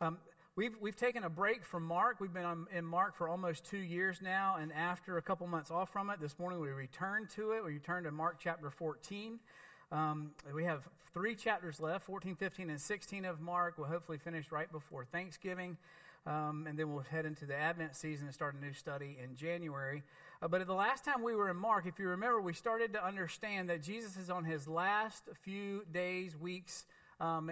Um, we've, we've taken a break from Mark. We've been on, in Mark for almost two years now, and after a couple months off from it, this morning we returned to it. We returned to Mark chapter 14. Um, we have three chapters left 14, 15, and 16 of Mark. We'll hopefully finish right before Thanksgiving. Um, and then we'll head into the Advent season and start a new study in January. Uh, but the last time we were in Mark, if you remember, we started to understand that Jesus is on his last few days, weeks um,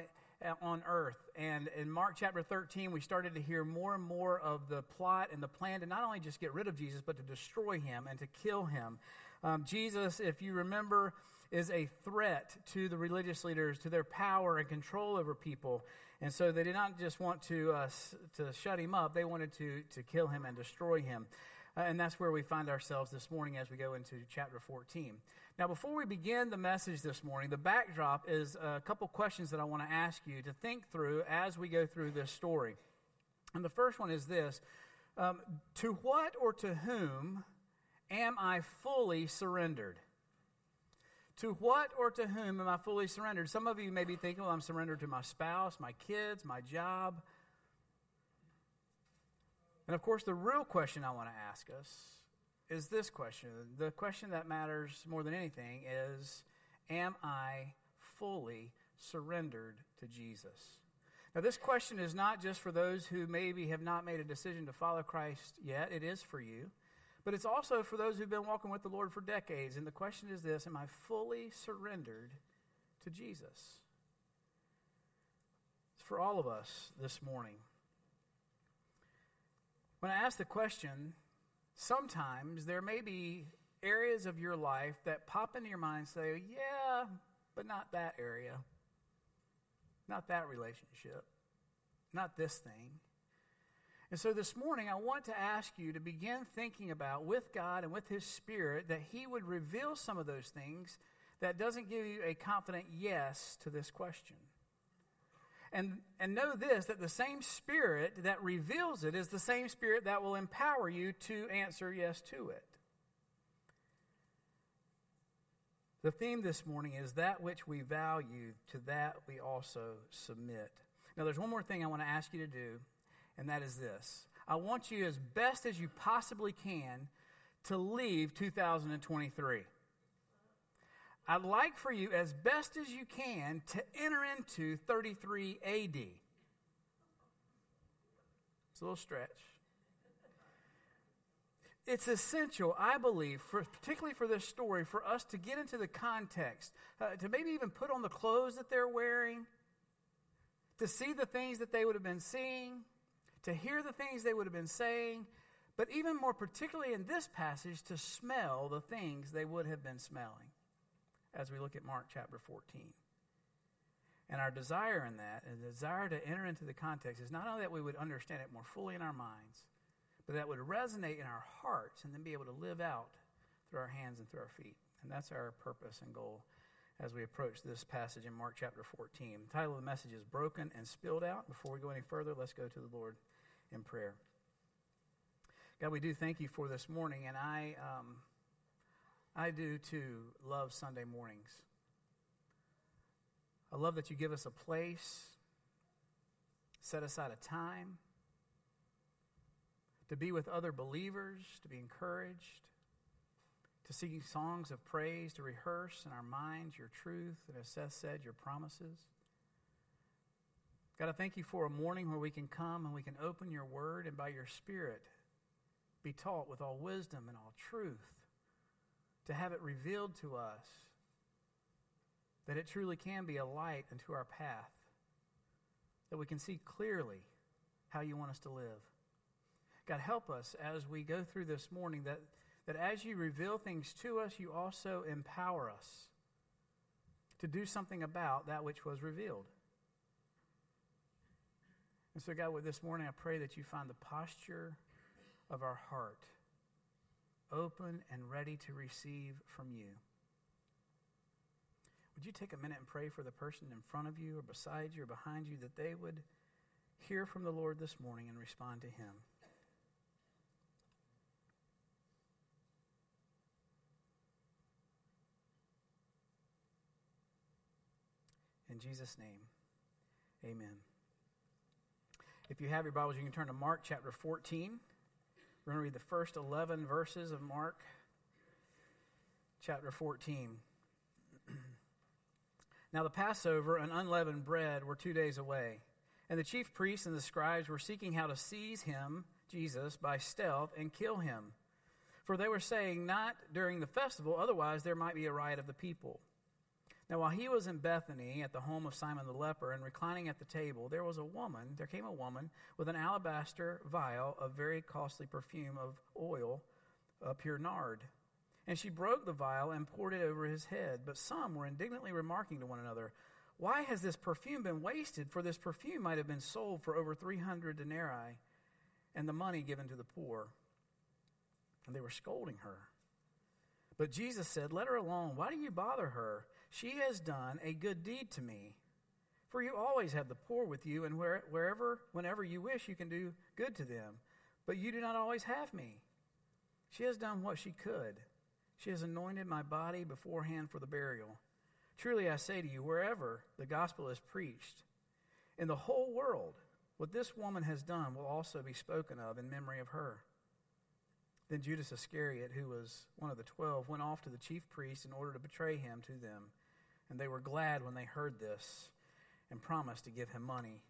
on earth. And in Mark chapter 13, we started to hear more and more of the plot and the plan to not only just get rid of Jesus, but to destroy him and to kill him. Um, Jesus, if you remember, is a threat to the religious leaders, to their power and control over people. And so they did not just want to, uh, to shut him up, they wanted to, to kill him and destroy him. Uh, and that's where we find ourselves this morning as we go into chapter 14. Now, before we begin the message this morning, the backdrop is a couple questions that I want to ask you to think through as we go through this story. And the first one is this um, To what or to whom am I fully surrendered? To what or to whom am I fully surrendered? Some of you may be thinking, well, I'm surrendered to my spouse, my kids, my job. And of course, the real question I want to ask us is this question. The question that matters more than anything is Am I fully surrendered to Jesus? Now, this question is not just for those who maybe have not made a decision to follow Christ yet, it is for you. But it's also for those who've been walking with the Lord for decades. And the question is this Am I fully surrendered to Jesus? It's for all of us this morning. When I ask the question, sometimes there may be areas of your life that pop into your mind and say, Yeah, but not that area, not that relationship, not this thing. And so this morning, I want to ask you to begin thinking about with God and with His Spirit that He would reveal some of those things that doesn't give you a confident yes to this question. And, and know this that the same Spirit that reveals it is the same Spirit that will empower you to answer yes to it. The theme this morning is that which we value, to that we also submit. Now, there's one more thing I want to ask you to do and that is this I want you, as best as you possibly can, to leave 2023. I'd like for you, as best as you can, to enter into 33 AD. It's a little stretch. It's essential, I believe, for, particularly for this story, for us to get into the context, uh, to maybe even put on the clothes that they're wearing, to see the things that they would have been seeing, to hear the things they would have been saying, but even more particularly in this passage, to smell the things they would have been smelling as we look at Mark chapter 14. And our desire in that, and the desire to enter into the context, is not only that we would understand it more fully in our minds, but that would resonate in our hearts and then be able to live out through our hands and through our feet. And that's our purpose and goal as we approach this passage in Mark chapter 14. The title of the message is Broken and Spilled Out. Before we go any further, let's go to the Lord in prayer. God, we do thank you for this morning, and I, um, I do too love Sunday mornings. I love that you give us a place, set aside a time to be with other believers, to be encouraged, to sing songs of praise, to rehearse in our minds your truth, and as Seth said, your promises. God, I thank you for a morning where we can come and we can open your word and by your spirit be taught with all wisdom and all truth, to have it revealed to us that it truly can be a light unto our path, that we can see clearly how you want us to live. God, help us as we go through this morning that, that as you reveal things to us, you also empower us to do something about that which was revealed. And so, God, with this morning, I pray that you find the posture of our heart open and ready to receive from you. Would you take a minute and pray for the person in front of you or beside you or behind you that they would hear from the Lord this morning and respond to Him? In Jesus' name, amen. If you have your Bibles, you can turn to Mark chapter 14. We're going to read the first 11 verses of Mark chapter 14. now, the Passover and unleavened bread were two days away, and the chief priests and the scribes were seeking how to seize him, Jesus, by stealth and kill him. For they were saying, Not during the festival, otherwise there might be a riot of the people. Now, while he was in Bethany at the home of Simon the leper and reclining at the table, there was a woman, there came a woman with an alabaster vial of very costly perfume of oil, a pure nard. And she broke the vial and poured it over his head. But some were indignantly remarking to one another, Why has this perfume been wasted? For this perfume might have been sold for over 300 denarii and the money given to the poor. And they were scolding her. But Jesus said, Let her alone. Why do you bother her? She has done a good deed to me. For you always have the poor with you, and where, wherever, whenever you wish, you can do good to them. But you do not always have me. She has done what she could. She has anointed my body beforehand for the burial. Truly I say to you, wherever the gospel is preached, in the whole world, what this woman has done will also be spoken of in memory of her. Then Judas Iscariot, who was one of the twelve, went off to the chief priests in order to betray him to them. And they were glad when they heard this and promised to give him money.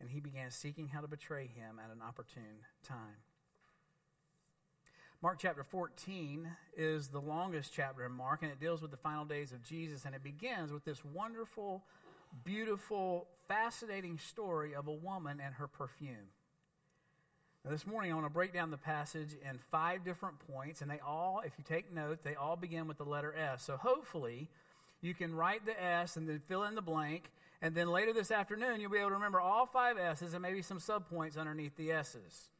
And he began seeking how to betray him at an opportune time. Mark chapter 14 is the longest chapter in Mark, and it deals with the final days of Jesus. And it begins with this wonderful, beautiful, fascinating story of a woman and her perfume. Now, this morning, I want to break down the passage in five different points, and they all, if you take note, they all begin with the letter S. So hopefully, you can write the S and then fill in the blank, and then later this afternoon, you'll be able to remember all five S's and maybe some subpoints underneath the S's.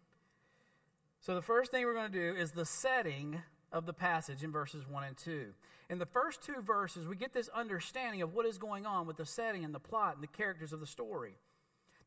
So the first thing we're going to do is the setting of the passage in verses 1 and 2. In the first two verses, we get this understanding of what is going on with the setting and the plot and the characters of the story.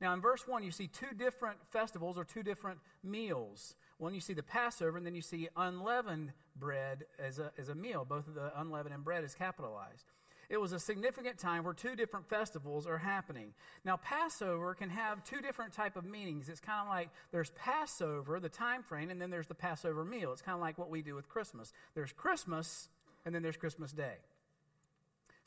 Now, in verse 1, you see two different festivals or two different meals. One, you see the Passover, and then you see unleavened bread as a, as a meal. Both of the unleavened and bread is capitalized. It was a significant time where two different festivals are happening. Now, Passover can have two different type of meanings. It's kind of like there's Passover, the time frame, and then there's the Passover meal. It's kind of like what we do with Christmas. There's Christmas, and then there's Christmas Day.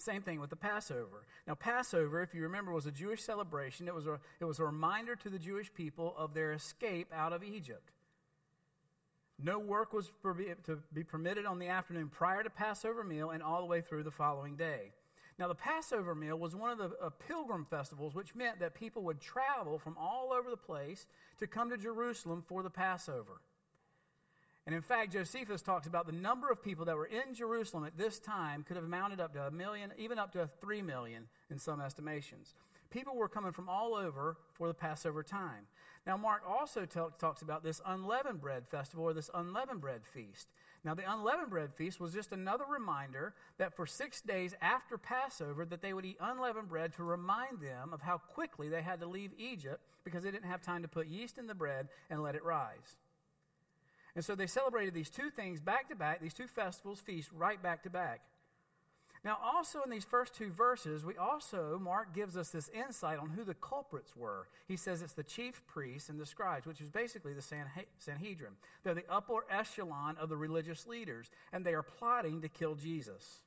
Same thing with the Passover. Now, Passover, if you remember, was a Jewish celebration. It was a, it was a reminder to the Jewish people of their escape out of Egypt. No work was to be permitted on the afternoon prior to Passover meal and all the way through the following day. Now, the Passover meal was one of the uh, pilgrim festivals, which meant that people would travel from all over the place to come to Jerusalem for the Passover. And in fact, Josephus talks about the number of people that were in Jerusalem at this time could have amounted up to a million, even up to three million in some estimations. People were coming from all over for the Passover time. Now, Mark also talk, talks about this unleavened bread festival or this unleavened bread feast. Now, the unleavened bread feast was just another reminder that for six days after Passover, that they would eat unleavened bread to remind them of how quickly they had to leave Egypt because they didn't have time to put yeast in the bread and let it rise. And so they celebrated these two things back to back, these two festivals, feasts, right back to back. Now, also in these first two verses, we also, Mark gives us this insight on who the culprits were. He says it's the chief priests and the scribes, which is basically the Sanhedrin. They're the upper echelon of the religious leaders, and they are plotting to kill Jesus.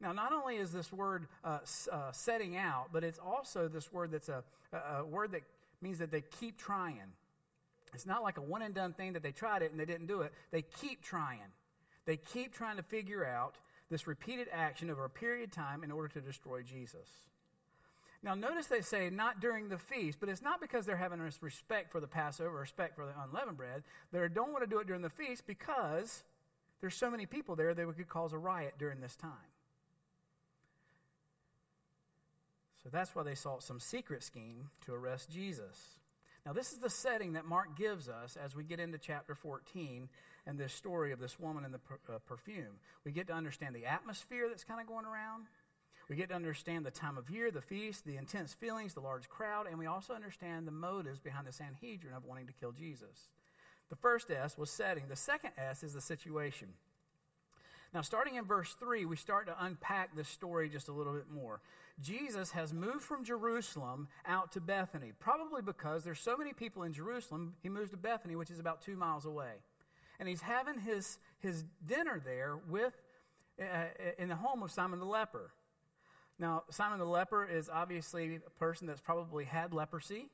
Now, not only is this word uh, uh, setting out, but it's also this word that's a, a word that means that they keep trying. It's not like a one and done thing that they tried it and they didn't do it. They keep trying. They keep trying to figure out this repeated action over a period of time in order to destroy Jesus. Now, notice they say not during the feast, but it's not because they're having this respect for the Passover, respect for the unleavened bread. They don't want to do it during the feast because there's so many people there that we could cause a riot during this time. So that's why they sought some secret scheme to arrest Jesus. Now, this is the setting that Mark gives us as we get into chapter 14 and this story of this woman and the per, uh, perfume. We get to understand the atmosphere that's kind of going around. We get to understand the time of year, the feast, the intense feelings, the large crowd, and we also understand the motives behind the Sanhedrin of wanting to kill Jesus. The first S was setting, the second S is the situation. Now, starting in verse 3, we start to unpack this story just a little bit more. Jesus has moved from Jerusalem out to Bethany, probably because there's so many people in Jerusalem, he moves to Bethany, which is about two miles away. And he's having his, his dinner there with, uh, in the home of Simon the leper. Now, Simon the leper is obviously a person that's probably had leprosy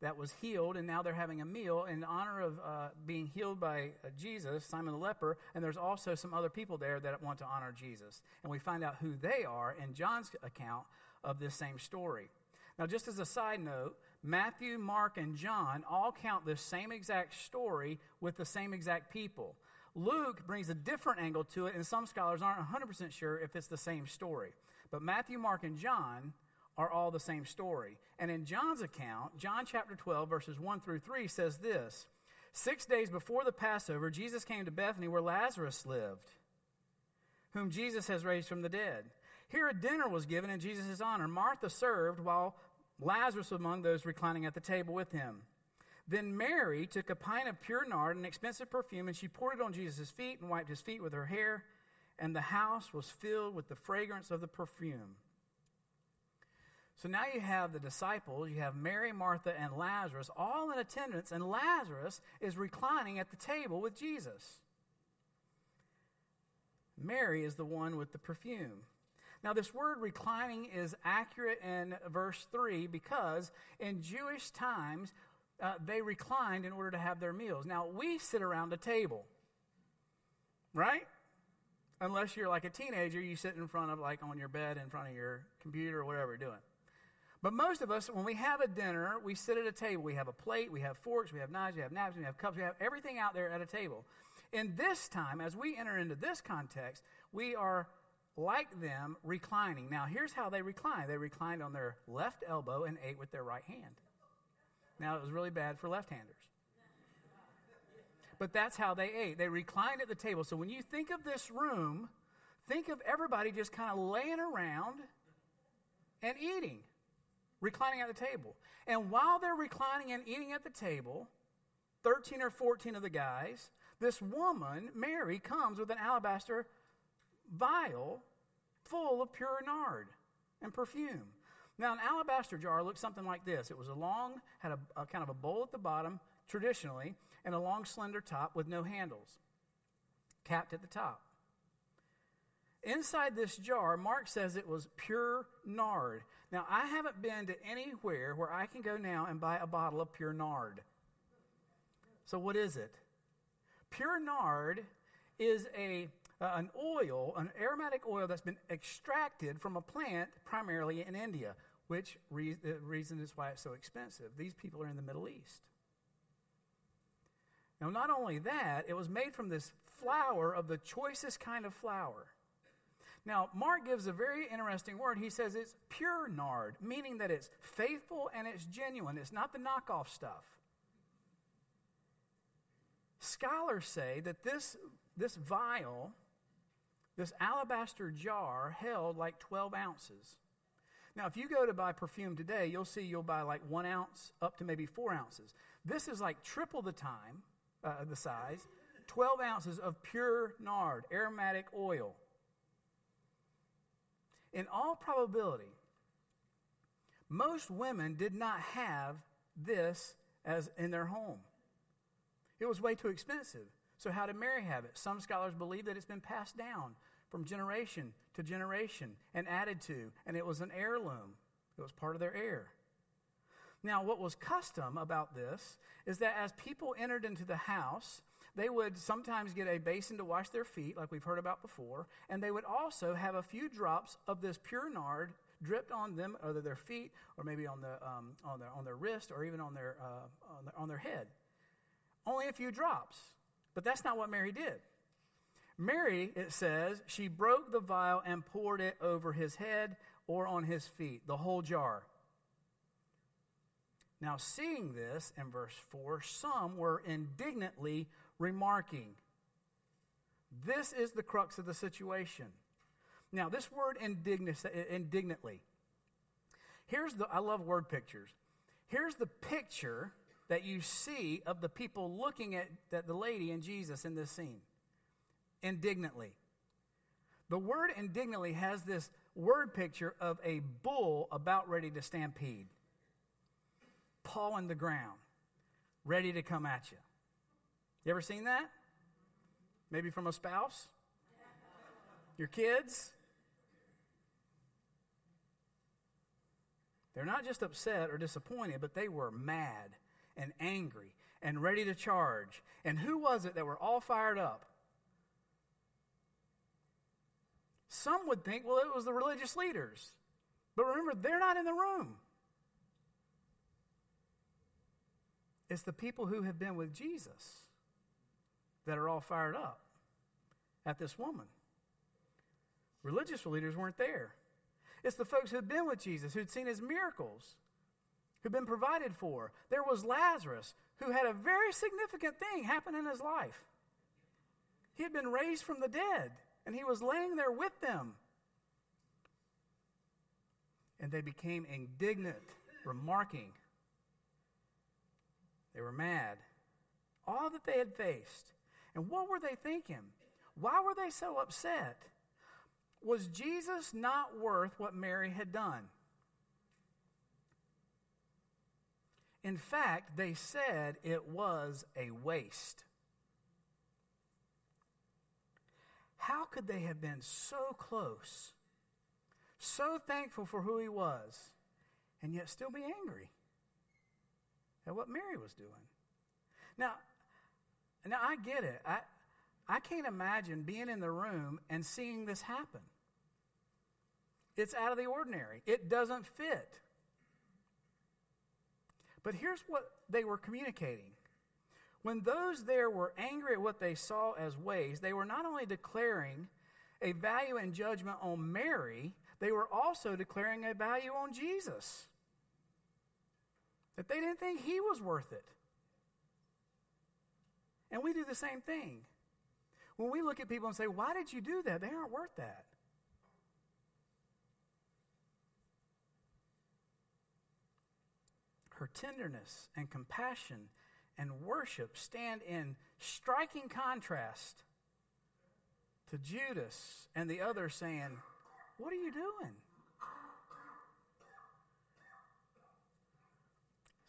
that was healed, and now they're having a meal in honor of uh, being healed by uh, Jesus, Simon the leper, and there's also some other people there that want to honor Jesus. And we find out who they are in John's account of this same story. Now, just as a side note, Matthew, Mark, and John all count this same exact story with the same exact people. Luke brings a different angle to it, and some scholars aren't 100% sure if it's the same story. But Matthew, Mark, and John are all the same story. And in John's account, John chapter 12, verses 1 through 3 says this Six days before the Passover, Jesus came to Bethany where Lazarus lived, whom Jesus has raised from the dead. Here a dinner was given in Jesus' honor. Martha served while Lazarus was among those reclining at the table with him. Then Mary took a pint of pure nard, an expensive perfume, and she poured it on Jesus' feet and wiped his feet with her hair, and the house was filled with the fragrance of the perfume. So now you have the disciples, you have Mary, Martha, and Lazarus all in attendance, and Lazarus is reclining at the table with Jesus. Mary is the one with the perfume. Now, this word reclining is accurate in verse 3 because in Jewish times, uh, they reclined in order to have their meals. Now, we sit around a table, right? Unless you're like a teenager, you sit in front of, like, on your bed in front of your computer or whatever you're doing. But most of us, when we have a dinner, we sit at a table. We have a plate, we have forks, we have knives, we have napkins, we have cups, we have everything out there at a table. In this time, as we enter into this context, we are like them reclining. Now, here's how they recline they reclined on their left elbow and ate with their right hand. Now, it was really bad for left handers. But that's how they ate. They reclined at the table. So when you think of this room, think of everybody just kind of laying around and eating reclining at the table. And while they're reclining and eating at the table, 13 or 14 of the guys, this woman, Mary, comes with an alabaster vial full of pure nard and perfume. Now, an alabaster jar looked something like this. It was a long, had a, a kind of a bowl at the bottom, traditionally, and a long, slender top with no handles, capped at the top. Inside this jar, Mark says it was pure nard. Now, I haven't been to anywhere where I can go now and buy a bottle of pure nard. So, what is it? Pure nard is a, uh, an oil, an aromatic oil that's been extracted from a plant primarily in India, which re- the reason is why it's so expensive. These people are in the Middle East. Now, not only that, it was made from this flour of the choicest kind of flour. Now, Mark gives a very interesting word. He says it's pure nard, meaning that it's faithful and it's genuine. It's not the knockoff stuff. Scholars say that this, this vial, this alabaster jar, held like 12 ounces. Now, if you go to buy perfume today, you'll see you'll buy like one ounce up to maybe four ounces. This is like triple the time, uh, the size, 12 ounces of pure nard, aromatic oil in all probability, most women did not have this as in their home. It was way too expensive. So, how did Mary have it? Some scholars believe that it's been passed down from generation to generation and added to, and it was an heirloom. It was part of their heir. Now, what was custom about this is that as people entered into the house, they would sometimes get a basin to wash their feet, like we've heard about before, and they would also have a few drops of this pure nard dripped on them, either their feet or maybe on, the, um, on, their, on their wrist or even on their, uh, on, their, on their head. Only a few drops. But that's not what Mary did. Mary, it says, she broke the vial and poured it over his head or on his feet, the whole jar. Now, seeing this in verse 4, some were indignantly remarking. This is the crux of the situation. Now, this word indignantly. Here's the, I love word pictures. Here's the picture that you see of the people looking at, at the lady and Jesus in this scene. Indignantly. The word indignantly has this word picture of a bull about ready to stampede, pawing the ground, ready to come at you. You ever seen that? Maybe from a spouse? Your kids? They're not just upset or disappointed, but they were mad and angry and ready to charge. And who was it that were all fired up? Some would think, well, it was the religious leaders. But remember, they're not in the room. It's the people who have been with Jesus that are all fired up at this woman. Religious leaders weren't there. It's the folks who'd been with Jesus, who'd seen his miracles, who'd been provided for. There was Lazarus, who had a very significant thing happen in his life. He had been raised from the dead, and he was laying there with them. And they became indignant, remarking. They were mad. All that they had faced. And what were they thinking? Why were they so upset? Was Jesus not worth what Mary had done? In fact, they said it was a waste. How could they have been so close, so thankful for who he was, and yet still be angry at what Mary was doing? Now, now I get it. I, I can't imagine being in the room and seeing this happen. It's out of the ordinary, it doesn't fit. But here's what they were communicating. When those there were angry at what they saw as ways, they were not only declaring a value and judgment on Mary, they were also declaring a value on Jesus. That they didn't think he was worth it. And we do the same thing. When we look at people and say, Why did you do that? They aren't worth that. Her tenderness and compassion and worship stand in striking contrast to Judas and the others saying, What are you doing?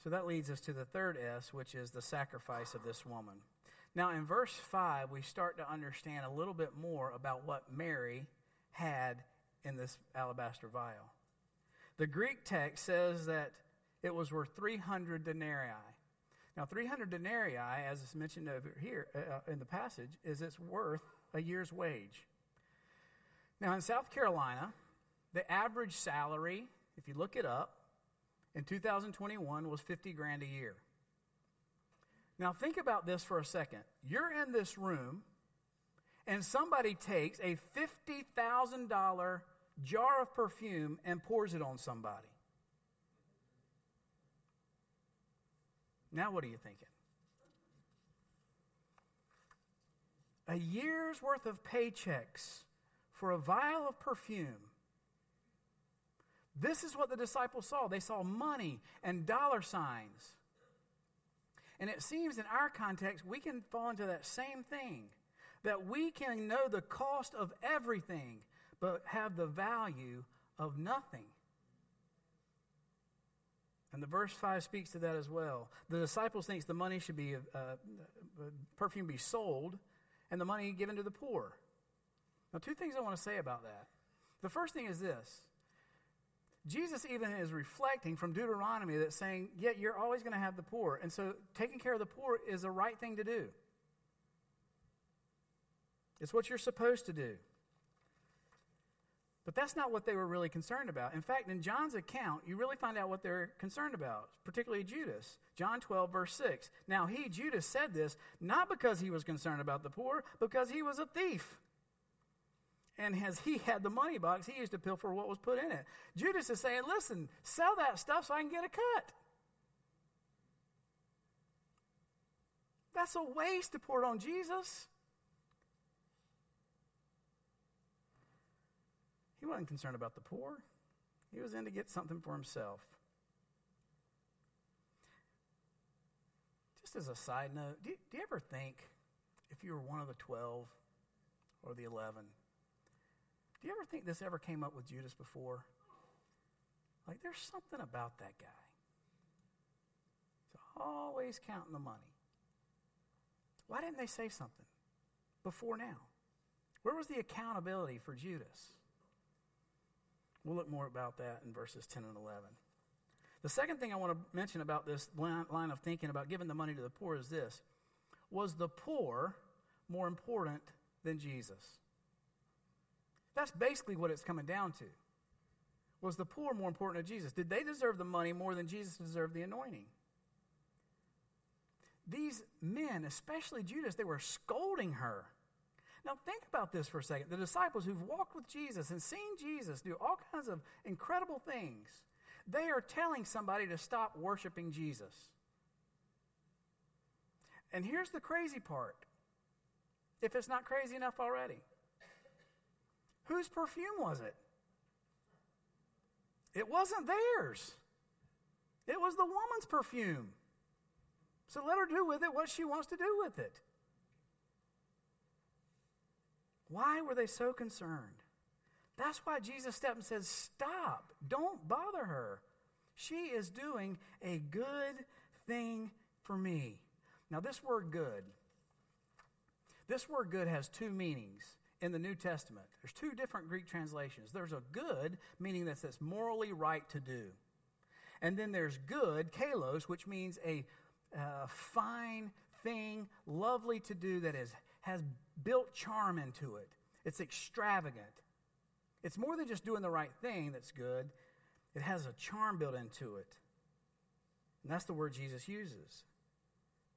So that leads us to the third S, which is the sacrifice of this woman. Now, in verse 5, we start to understand a little bit more about what Mary had in this alabaster vial. The Greek text says that it was worth 300 denarii. Now, 300 denarii, as is mentioned over here uh, uh, in the passage, is it's worth a year's wage. Now, in South Carolina, the average salary, if you look it up, in 2021 was 50 grand a year. Now, think about this for a second. You're in this room, and somebody takes a $50,000 jar of perfume and pours it on somebody. Now, what are you thinking? A year's worth of paychecks for a vial of perfume. This is what the disciples saw. They saw money and dollar signs. And it seems in our context, we can fall into that same thing that we can know the cost of everything, but have the value of nothing. And the verse 5 speaks to that as well. The disciples thinks the money should be, uh, uh, perfume be sold, and the money given to the poor. Now, two things I want to say about that. The first thing is this Jesus even is reflecting from Deuteronomy that's saying, yet yeah, you're always going to have the poor. And so taking care of the poor is the right thing to do. It's what you're supposed to do. But that's not what they were really concerned about. In fact, in John's account, you really find out what they're concerned about, particularly Judas. John 12, verse 6. Now, he, Judas, said this not because he was concerned about the poor, because he was a thief. And as he had the money box, he used to pilfer what was put in it. Judas is saying, listen, sell that stuff so I can get a cut. That's a waste to pour it on Jesus. He wasn't concerned about the poor, he was in to get something for himself. Just as a side note, do you, do you ever think if you were one of the 12 or the 11, Do you ever think this ever came up with Judas before? Like, there's something about that guy. He's always counting the money. Why didn't they say something before now? Where was the accountability for Judas? We'll look more about that in verses 10 and 11. The second thing I want to mention about this line of thinking about giving the money to the poor is this Was the poor more important than Jesus? That's basically what it's coming down to. Was the poor more important to Jesus? Did they deserve the money more than Jesus deserved the anointing? These men, especially Judas, they were scolding her. Now, think about this for a second. The disciples who've walked with Jesus and seen Jesus do all kinds of incredible things, they are telling somebody to stop worshiping Jesus. And here's the crazy part if it's not crazy enough already. Whose perfume was it? It wasn't theirs. It was the woman's perfume. So let her do with it what she wants to do with it. Why were they so concerned? That's why Jesus stepped and said, Stop. Don't bother her. She is doing a good thing for me. Now, this word good, this word good has two meanings in the New Testament. There's two different Greek translations. There's a good, meaning that it's morally right to do. And then there's good, kalos, which means a uh, fine thing, lovely to do that is, has built charm into it. It's extravagant. It's more than just doing the right thing that's good, it has a charm built into it. And that's the word Jesus uses.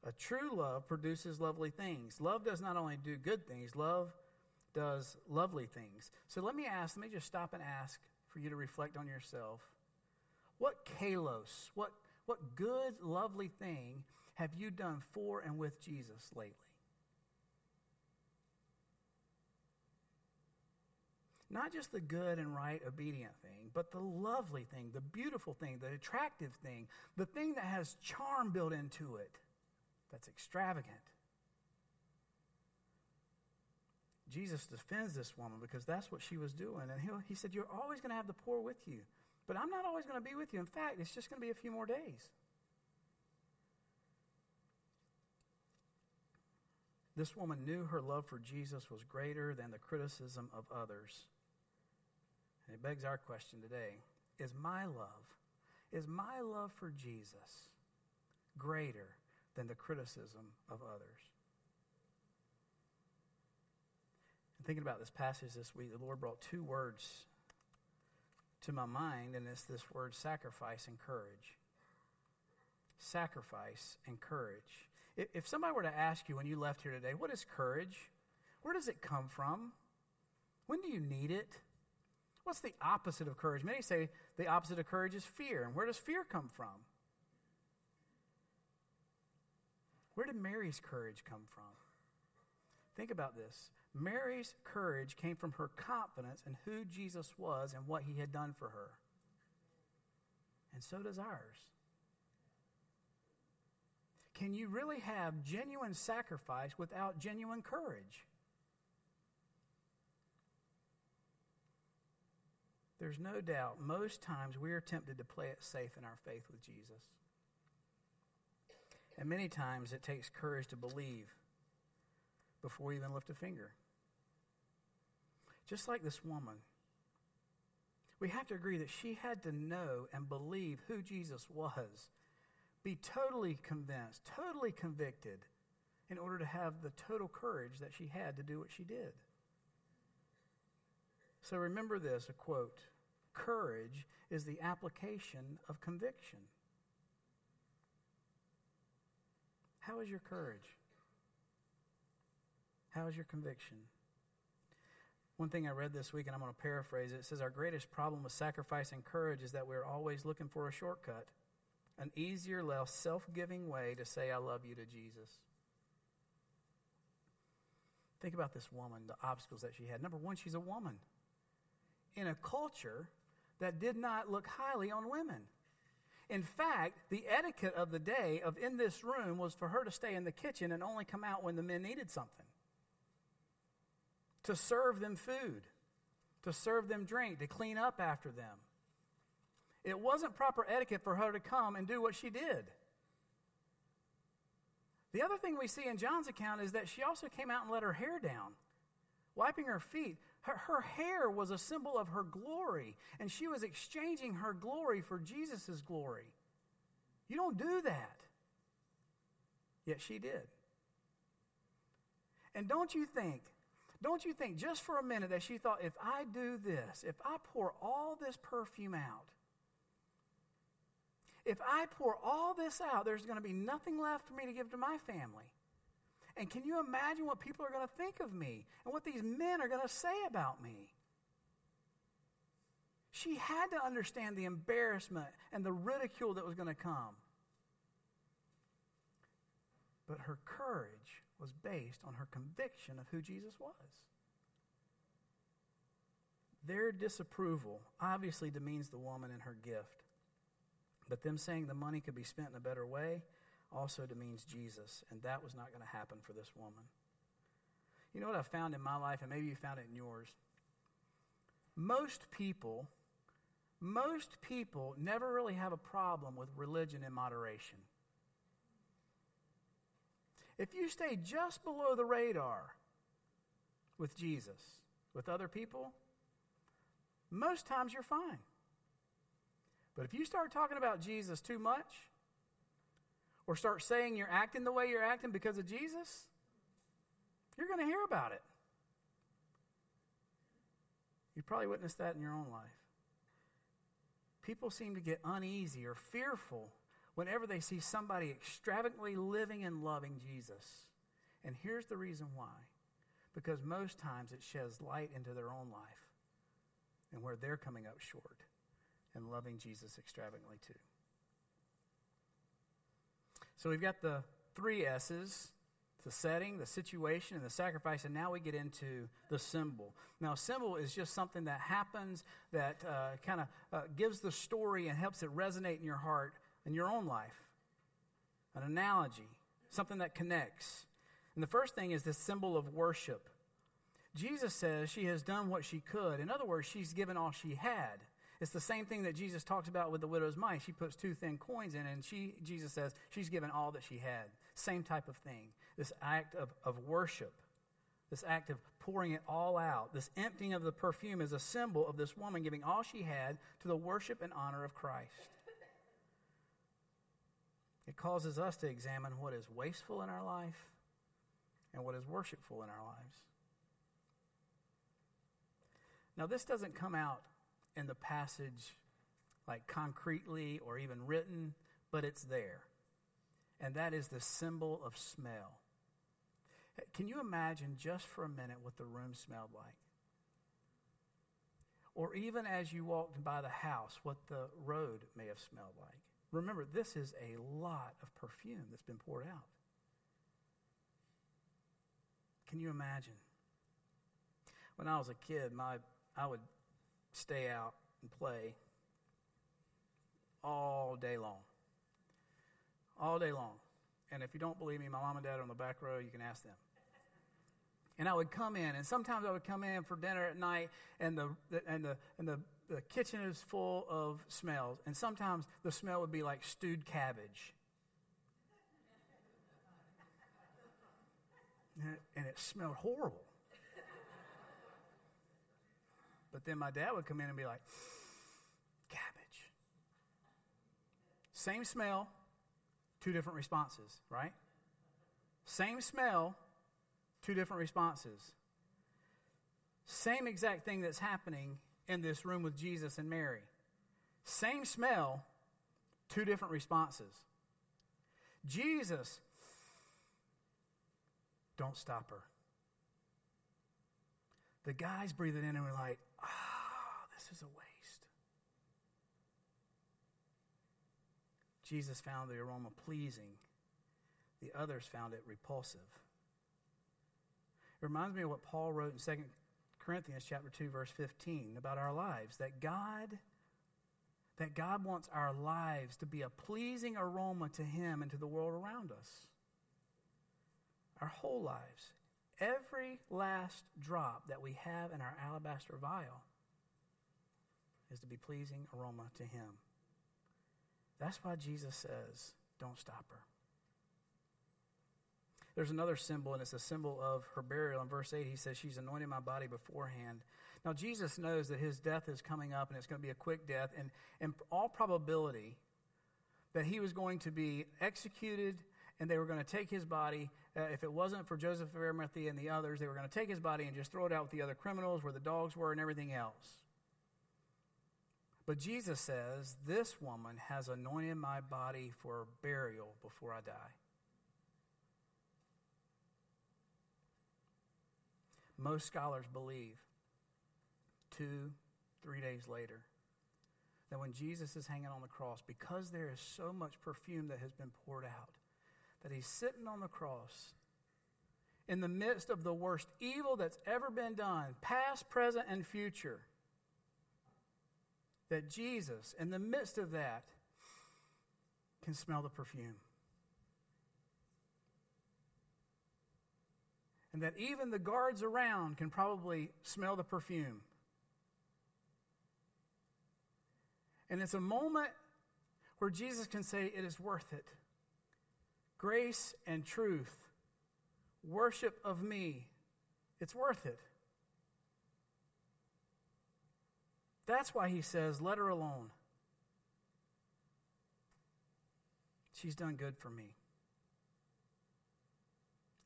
A true love produces lovely things. Love does not only do good things, love does lovely things. So let me ask, let me just stop and ask for you to reflect on yourself. What kalos, what, what good, lovely thing have you done for and with Jesus lately? Not just the good and right, obedient thing, but the lovely thing, the beautiful thing, the attractive thing, the thing that has charm built into it that's extravagant. Jesus defends this woman because that's what she was doing. And he, he said, You're always going to have the poor with you. But I'm not always going to be with you. In fact, it's just going to be a few more days. This woman knew her love for Jesus was greater than the criticism of others. And it begs our question today Is my love, is my love for Jesus greater than the criticism of others? Thinking about this passage this week, the Lord brought two words to my mind, and it's this word sacrifice and courage. Sacrifice and courage. If somebody were to ask you when you left here today, what is courage? Where does it come from? When do you need it? What's the opposite of courage? Many say the opposite of courage is fear. And where does fear come from? Where did Mary's courage come from? Think about this. Mary's courage came from her confidence in who Jesus was and what he had done for her. And so does ours. Can you really have genuine sacrifice without genuine courage? There's no doubt most times we are tempted to play it safe in our faith with Jesus. And many times it takes courage to believe before we even lift a finger. Just like this woman, we have to agree that she had to know and believe who Jesus was, be totally convinced, totally convicted, in order to have the total courage that she had to do what she did. So remember this a quote Courage is the application of conviction. How is your courage? How is your conviction? One thing I read this week, and I'm going to paraphrase it, it says, Our greatest problem with sacrifice and courage is that we're always looking for a shortcut, an easier, less self giving way to say, I love you to Jesus. Think about this woman, the obstacles that she had. Number one, she's a woman. In a culture that did not look highly on women. In fact, the etiquette of the day of in this room was for her to stay in the kitchen and only come out when the men needed something. To serve them food. to serve them drink, to clean up after them. It wasn't proper etiquette for her to come and do what she did. The other thing we see in John's account is that she also came out and let her hair down, wiping her feet. Her, her hair was a symbol of her glory, and she was exchanging her glory for Jesus' glory. You don't do that. Yet she did. And don't you think, don't you think just for a minute that she thought, if I do this, if I pour all this perfume out, if I pour all this out, there's going to be nothing left for me to give to my family. And can you imagine what people are going to think of me and what these men are going to say about me? She had to understand the embarrassment and the ridicule that was going to come. But her courage was based on her conviction of who Jesus was. Their disapproval obviously demeans the woman and her gift. But them saying the money could be spent in a better way also demeans Jesus, and that was not going to happen for this woman. You know what I've found in my life, and maybe you found it in yours? Most people, most people never really have a problem with religion in moderation. If you stay just below the radar with Jesus, with other people, most times you're fine. But if you start talking about Jesus too much, or start saying you're acting the way you're acting because of Jesus, you're going to hear about it. You probably witnessed that in your own life. People seem to get uneasy or fearful whenever they see somebody extravagantly living and loving Jesus. And here's the reason why because most times it sheds light into their own life and where they're coming up short and loving Jesus extravagantly too. So we've got the three S's the setting, the situation, and the sacrifice, and now we get into the symbol. Now, symbol is just something that happens that uh, kind of uh, gives the story and helps it resonate in your heart in your own life. An analogy, something that connects. And the first thing is this symbol of worship. Jesus says she has done what she could. In other words, she's given all she had. It's the same thing that Jesus talks about with the widow's mite. She puts two thin coins in, and she, Jesus says she's given all that she had. Same type of thing. This act of, of worship, this act of pouring it all out, this emptying of the perfume is a symbol of this woman giving all she had to the worship and honor of Christ. It causes us to examine what is wasteful in our life and what is worshipful in our lives. Now, this doesn't come out in the passage like concretely or even written, but it's there. And that is the symbol of smell. Can you imagine just for a minute what the room smelled like? Or even as you walked by the house, what the road may have smelled like. Remember, this is a lot of perfume that's been poured out. Can you imagine? When I was a kid, my I would stay out and play all day long. All day long. And if you don't believe me, my mom and dad are on the back row. You can ask them. And I would come in, and sometimes I would come in for dinner at night, and the, and the, and the, the kitchen is full of smells. And sometimes the smell would be like stewed cabbage. And it, and it smelled horrible. But then my dad would come in and be like, cabbage. Same smell, two different responses, right? Same smell, two different responses. Same exact thing that's happening in this room with Jesus and Mary. Same smell, two different responses. Jesus, don't stop her. The guys breathe it in and we're like, ah, oh, this is a waste. Jesus found the aroma pleasing. The others found it repulsive. Reminds me of what Paul wrote in 2 Corinthians chapter 2 verse 15 about our lives that God that God wants our lives to be a pleasing aroma to him and to the world around us. Our whole lives. Every last drop that we have in our alabaster vial is to be pleasing aroma to him. That's why Jesus says, don't stop her. There's another symbol, and it's a symbol of her burial. In verse 8, he says, She's anointed my body beforehand. Now, Jesus knows that his death is coming up and it's going to be a quick death, and in all probability, that he was going to be executed and they were going to take his body. Uh, if it wasn't for Joseph of Arimathea and the others, they were going to take his body and just throw it out with the other criminals where the dogs were and everything else. But Jesus says, This woman has anointed my body for burial before I die. Most scholars believe two, three days later that when Jesus is hanging on the cross, because there is so much perfume that has been poured out, that he's sitting on the cross in the midst of the worst evil that's ever been done, past, present, and future. That Jesus, in the midst of that, can smell the perfume. And that even the guards around can probably smell the perfume. And it's a moment where Jesus can say, It is worth it grace and truth, worship of me, it's worth it. That's why he says, let her alone. She's done good for me.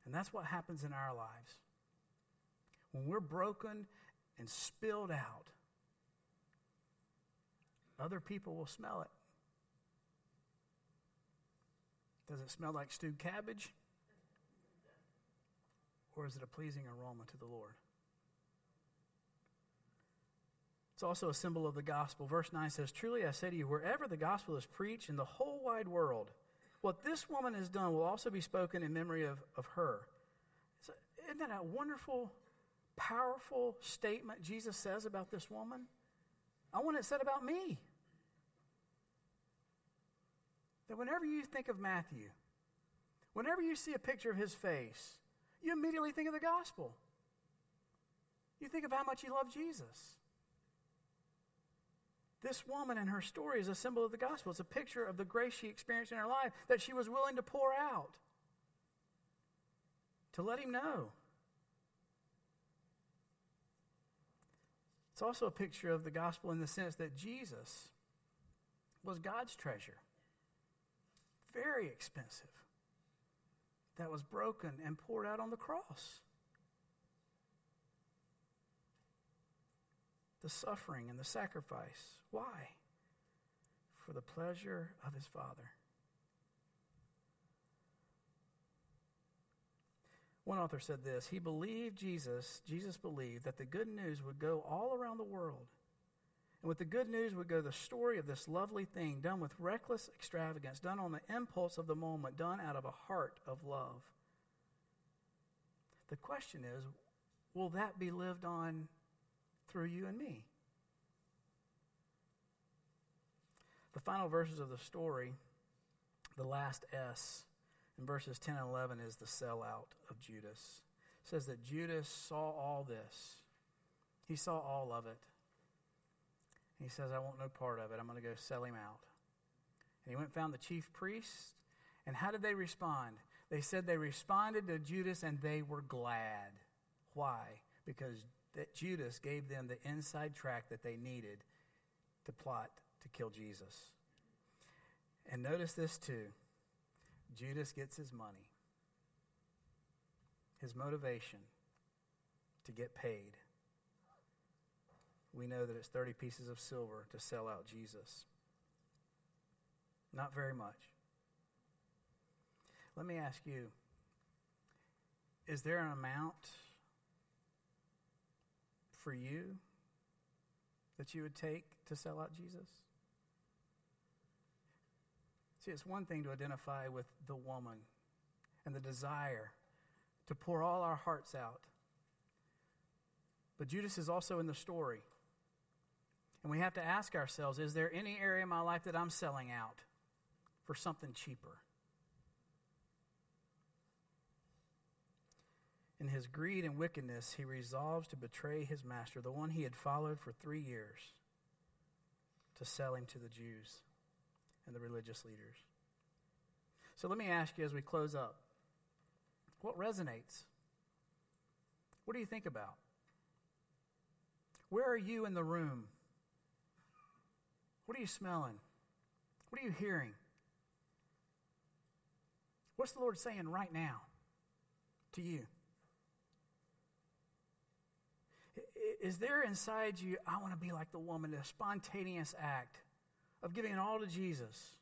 And that's what happens in our lives. When we're broken and spilled out, other people will smell it. Does it smell like stewed cabbage? Or is it a pleasing aroma to the Lord? It's also a symbol of the gospel. Verse 9 says, Truly I say to you, wherever the gospel is preached in the whole wide world, what this woman has done will also be spoken in memory of, of her. Isn't that a wonderful, powerful statement Jesus says about this woman? I want it said about me. That whenever you think of Matthew, whenever you see a picture of his face, you immediately think of the gospel. You think of how much he loved Jesus. This woman and her story is a symbol of the gospel. It's a picture of the grace she experienced in her life that she was willing to pour out to let him know. It's also a picture of the gospel in the sense that Jesus was God's treasure very expensive that was broken and poured out on the cross. The suffering and the sacrifice. Why? For the pleasure of his Father. One author said this He believed Jesus, Jesus believed that the good news would go all around the world and with the good news would go the story of this lovely thing done with reckless extravagance, done on the impulse of the moment, done out of a heart of love. The question is will that be lived on through you and me? The final verses of the story, the last S, in verses 10 and 11, is the sellout of Judas. It says that Judas saw all this, he saw all of it. He says, I want no part of it. I'm going to go sell him out. And he went and found the chief priests. And how did they respond? They said they responded to Judas and they were glad. Why? Because that Judas gave them the inside track that they needed to plot to kill Jesus. And notice this too Judas gets his money, his motivation to get paid we know that it's 30 pieces of silver to sell out Jesus. Not very much. Let me ask you is there an amount for you that you would take to sell out Jesus? See, it's one thing to identify with the woman and the desire to pour all our hearts out. But Judas is also in the story. And we have to ask ourselves is there any area in my life that I'm selling out for something cheaper? In his greed and wickedness, he resolves to betray his master, the one he had followed for three years, to sell him to the Jews and the religious leaders. So let me ask you as we close up what resonates? What do you think about? Where are you in the room? What are you smelling? What are you hearing? What's the Lord saying right now to you? Is there inside you, I want to be like the woman, a spontaneous act of giving it all to Jesus?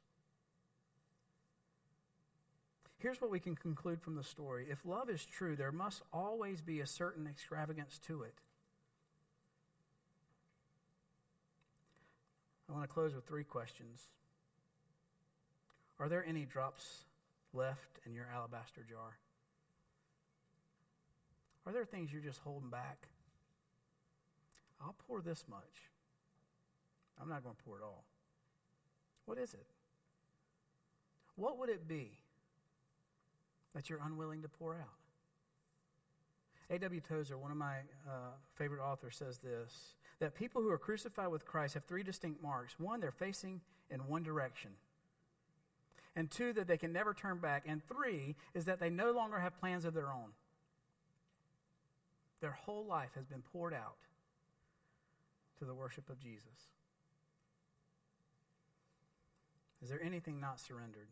Here's what we can conclude from the story. If love is true, there must always be a certain extravagance to it. I want to close with three questions. Are there any drops left in your alabaster jar? Are there things you're just holding back? I'll pour this much. I'm not going to pour it all. What is it? What would it be that you're unwilling to pour out? A.W. Tozer, one of my uh, favorite authors, says this that people who are crucified with Christ have three distinct marks. One, they're facing in one direction. And two, that they can never turn back. And three, is that they no longer have plans of their own. Their whole life has been poured out to the worship of Jesus. Is there anything not surrendered?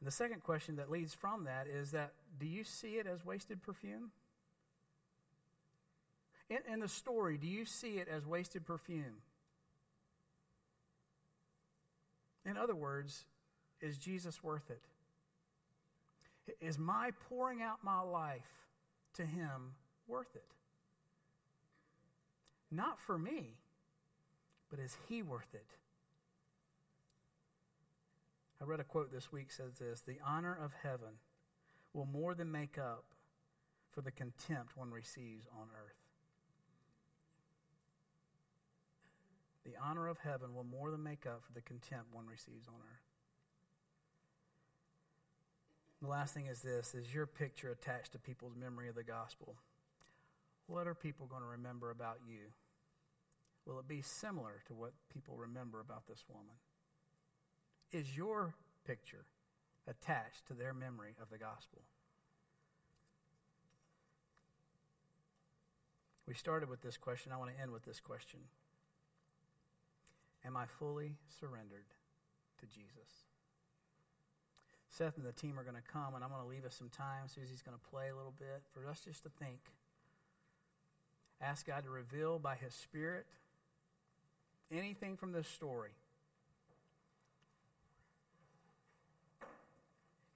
And the second question that leads from that is that do you see it as wasted perfume? In, in the story, do you see it as wasted perfume? In other words, is Jesus worth it? Is my pouring out my life to Him worth it? Not for me, but is He worth it? I read a quote this week says this The honor of heaven will more than make up for the contempt one receives on earth. The honor of heaven will more than make up for the contempt one receives on earth. The last thing is this is your picture attached to people's memory of the gospel. What are people going to remember about you? Will it be similar to what people remember about this woman? Is your picture attached to their memory of the gospel? We started with this question. I want to end with this question Am I fully surrendered to Jesus? Seth and the team are going to come, and I'm going to leave us some time. Susie's going to play a little bit for us just to think. Ask God to reveal by His Spirit anything from this story.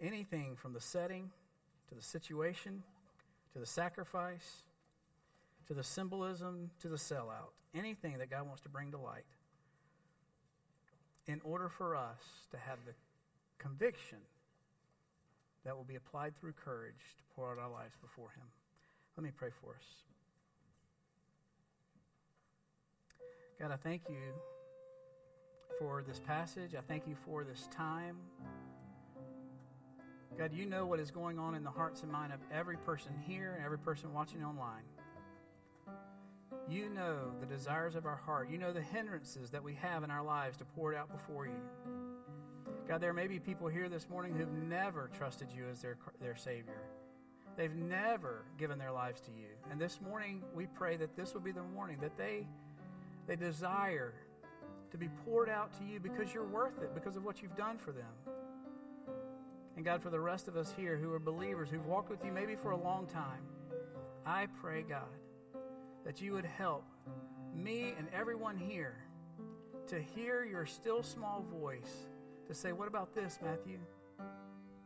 Anything from the setting to the situation to the sacrifice to the symbolism to the sellout. Anything that God wants to bring to light in order for us to have the conviction that will be applied through courage to pour out our lives before Him. Let me pray for us. God, I thank you for this passage. I thank you for this time. God, you know what is going on in the hearts and mind of every person here and every person watching online. You know the desires of our heart. You know the hindrances that we have in our lives to pour it out before you. God, there may be people here this morning who've never trusted you as their, their Savior. They've never given their lives to you. And this morning, we pray that this will be the morning that they, they desire to be poured out to you because you're worth it, because of what you've done for them. And God, for the rest of us here who are believers, who've walked with you maybe for a long time, I pray, God, that you would help me and everyone here to hear your still small voice to say, What about this, Matthew?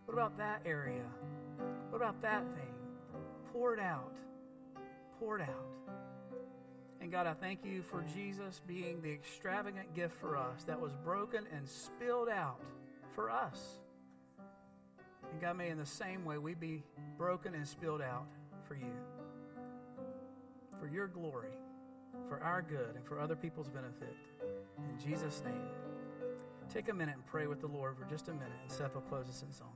What about that area? What about that thing? Pour it out. Pour it out. And God, I thank you for Jesus being the extravagant gift for us that was broken and spilled out for us. And God, may in the same way we be broken and spilled out for you for your glory, for our good, and for other people's benefit. In Jesus' name. Take a minute and pray with the Lord for just a minute, and Seth will close us in song.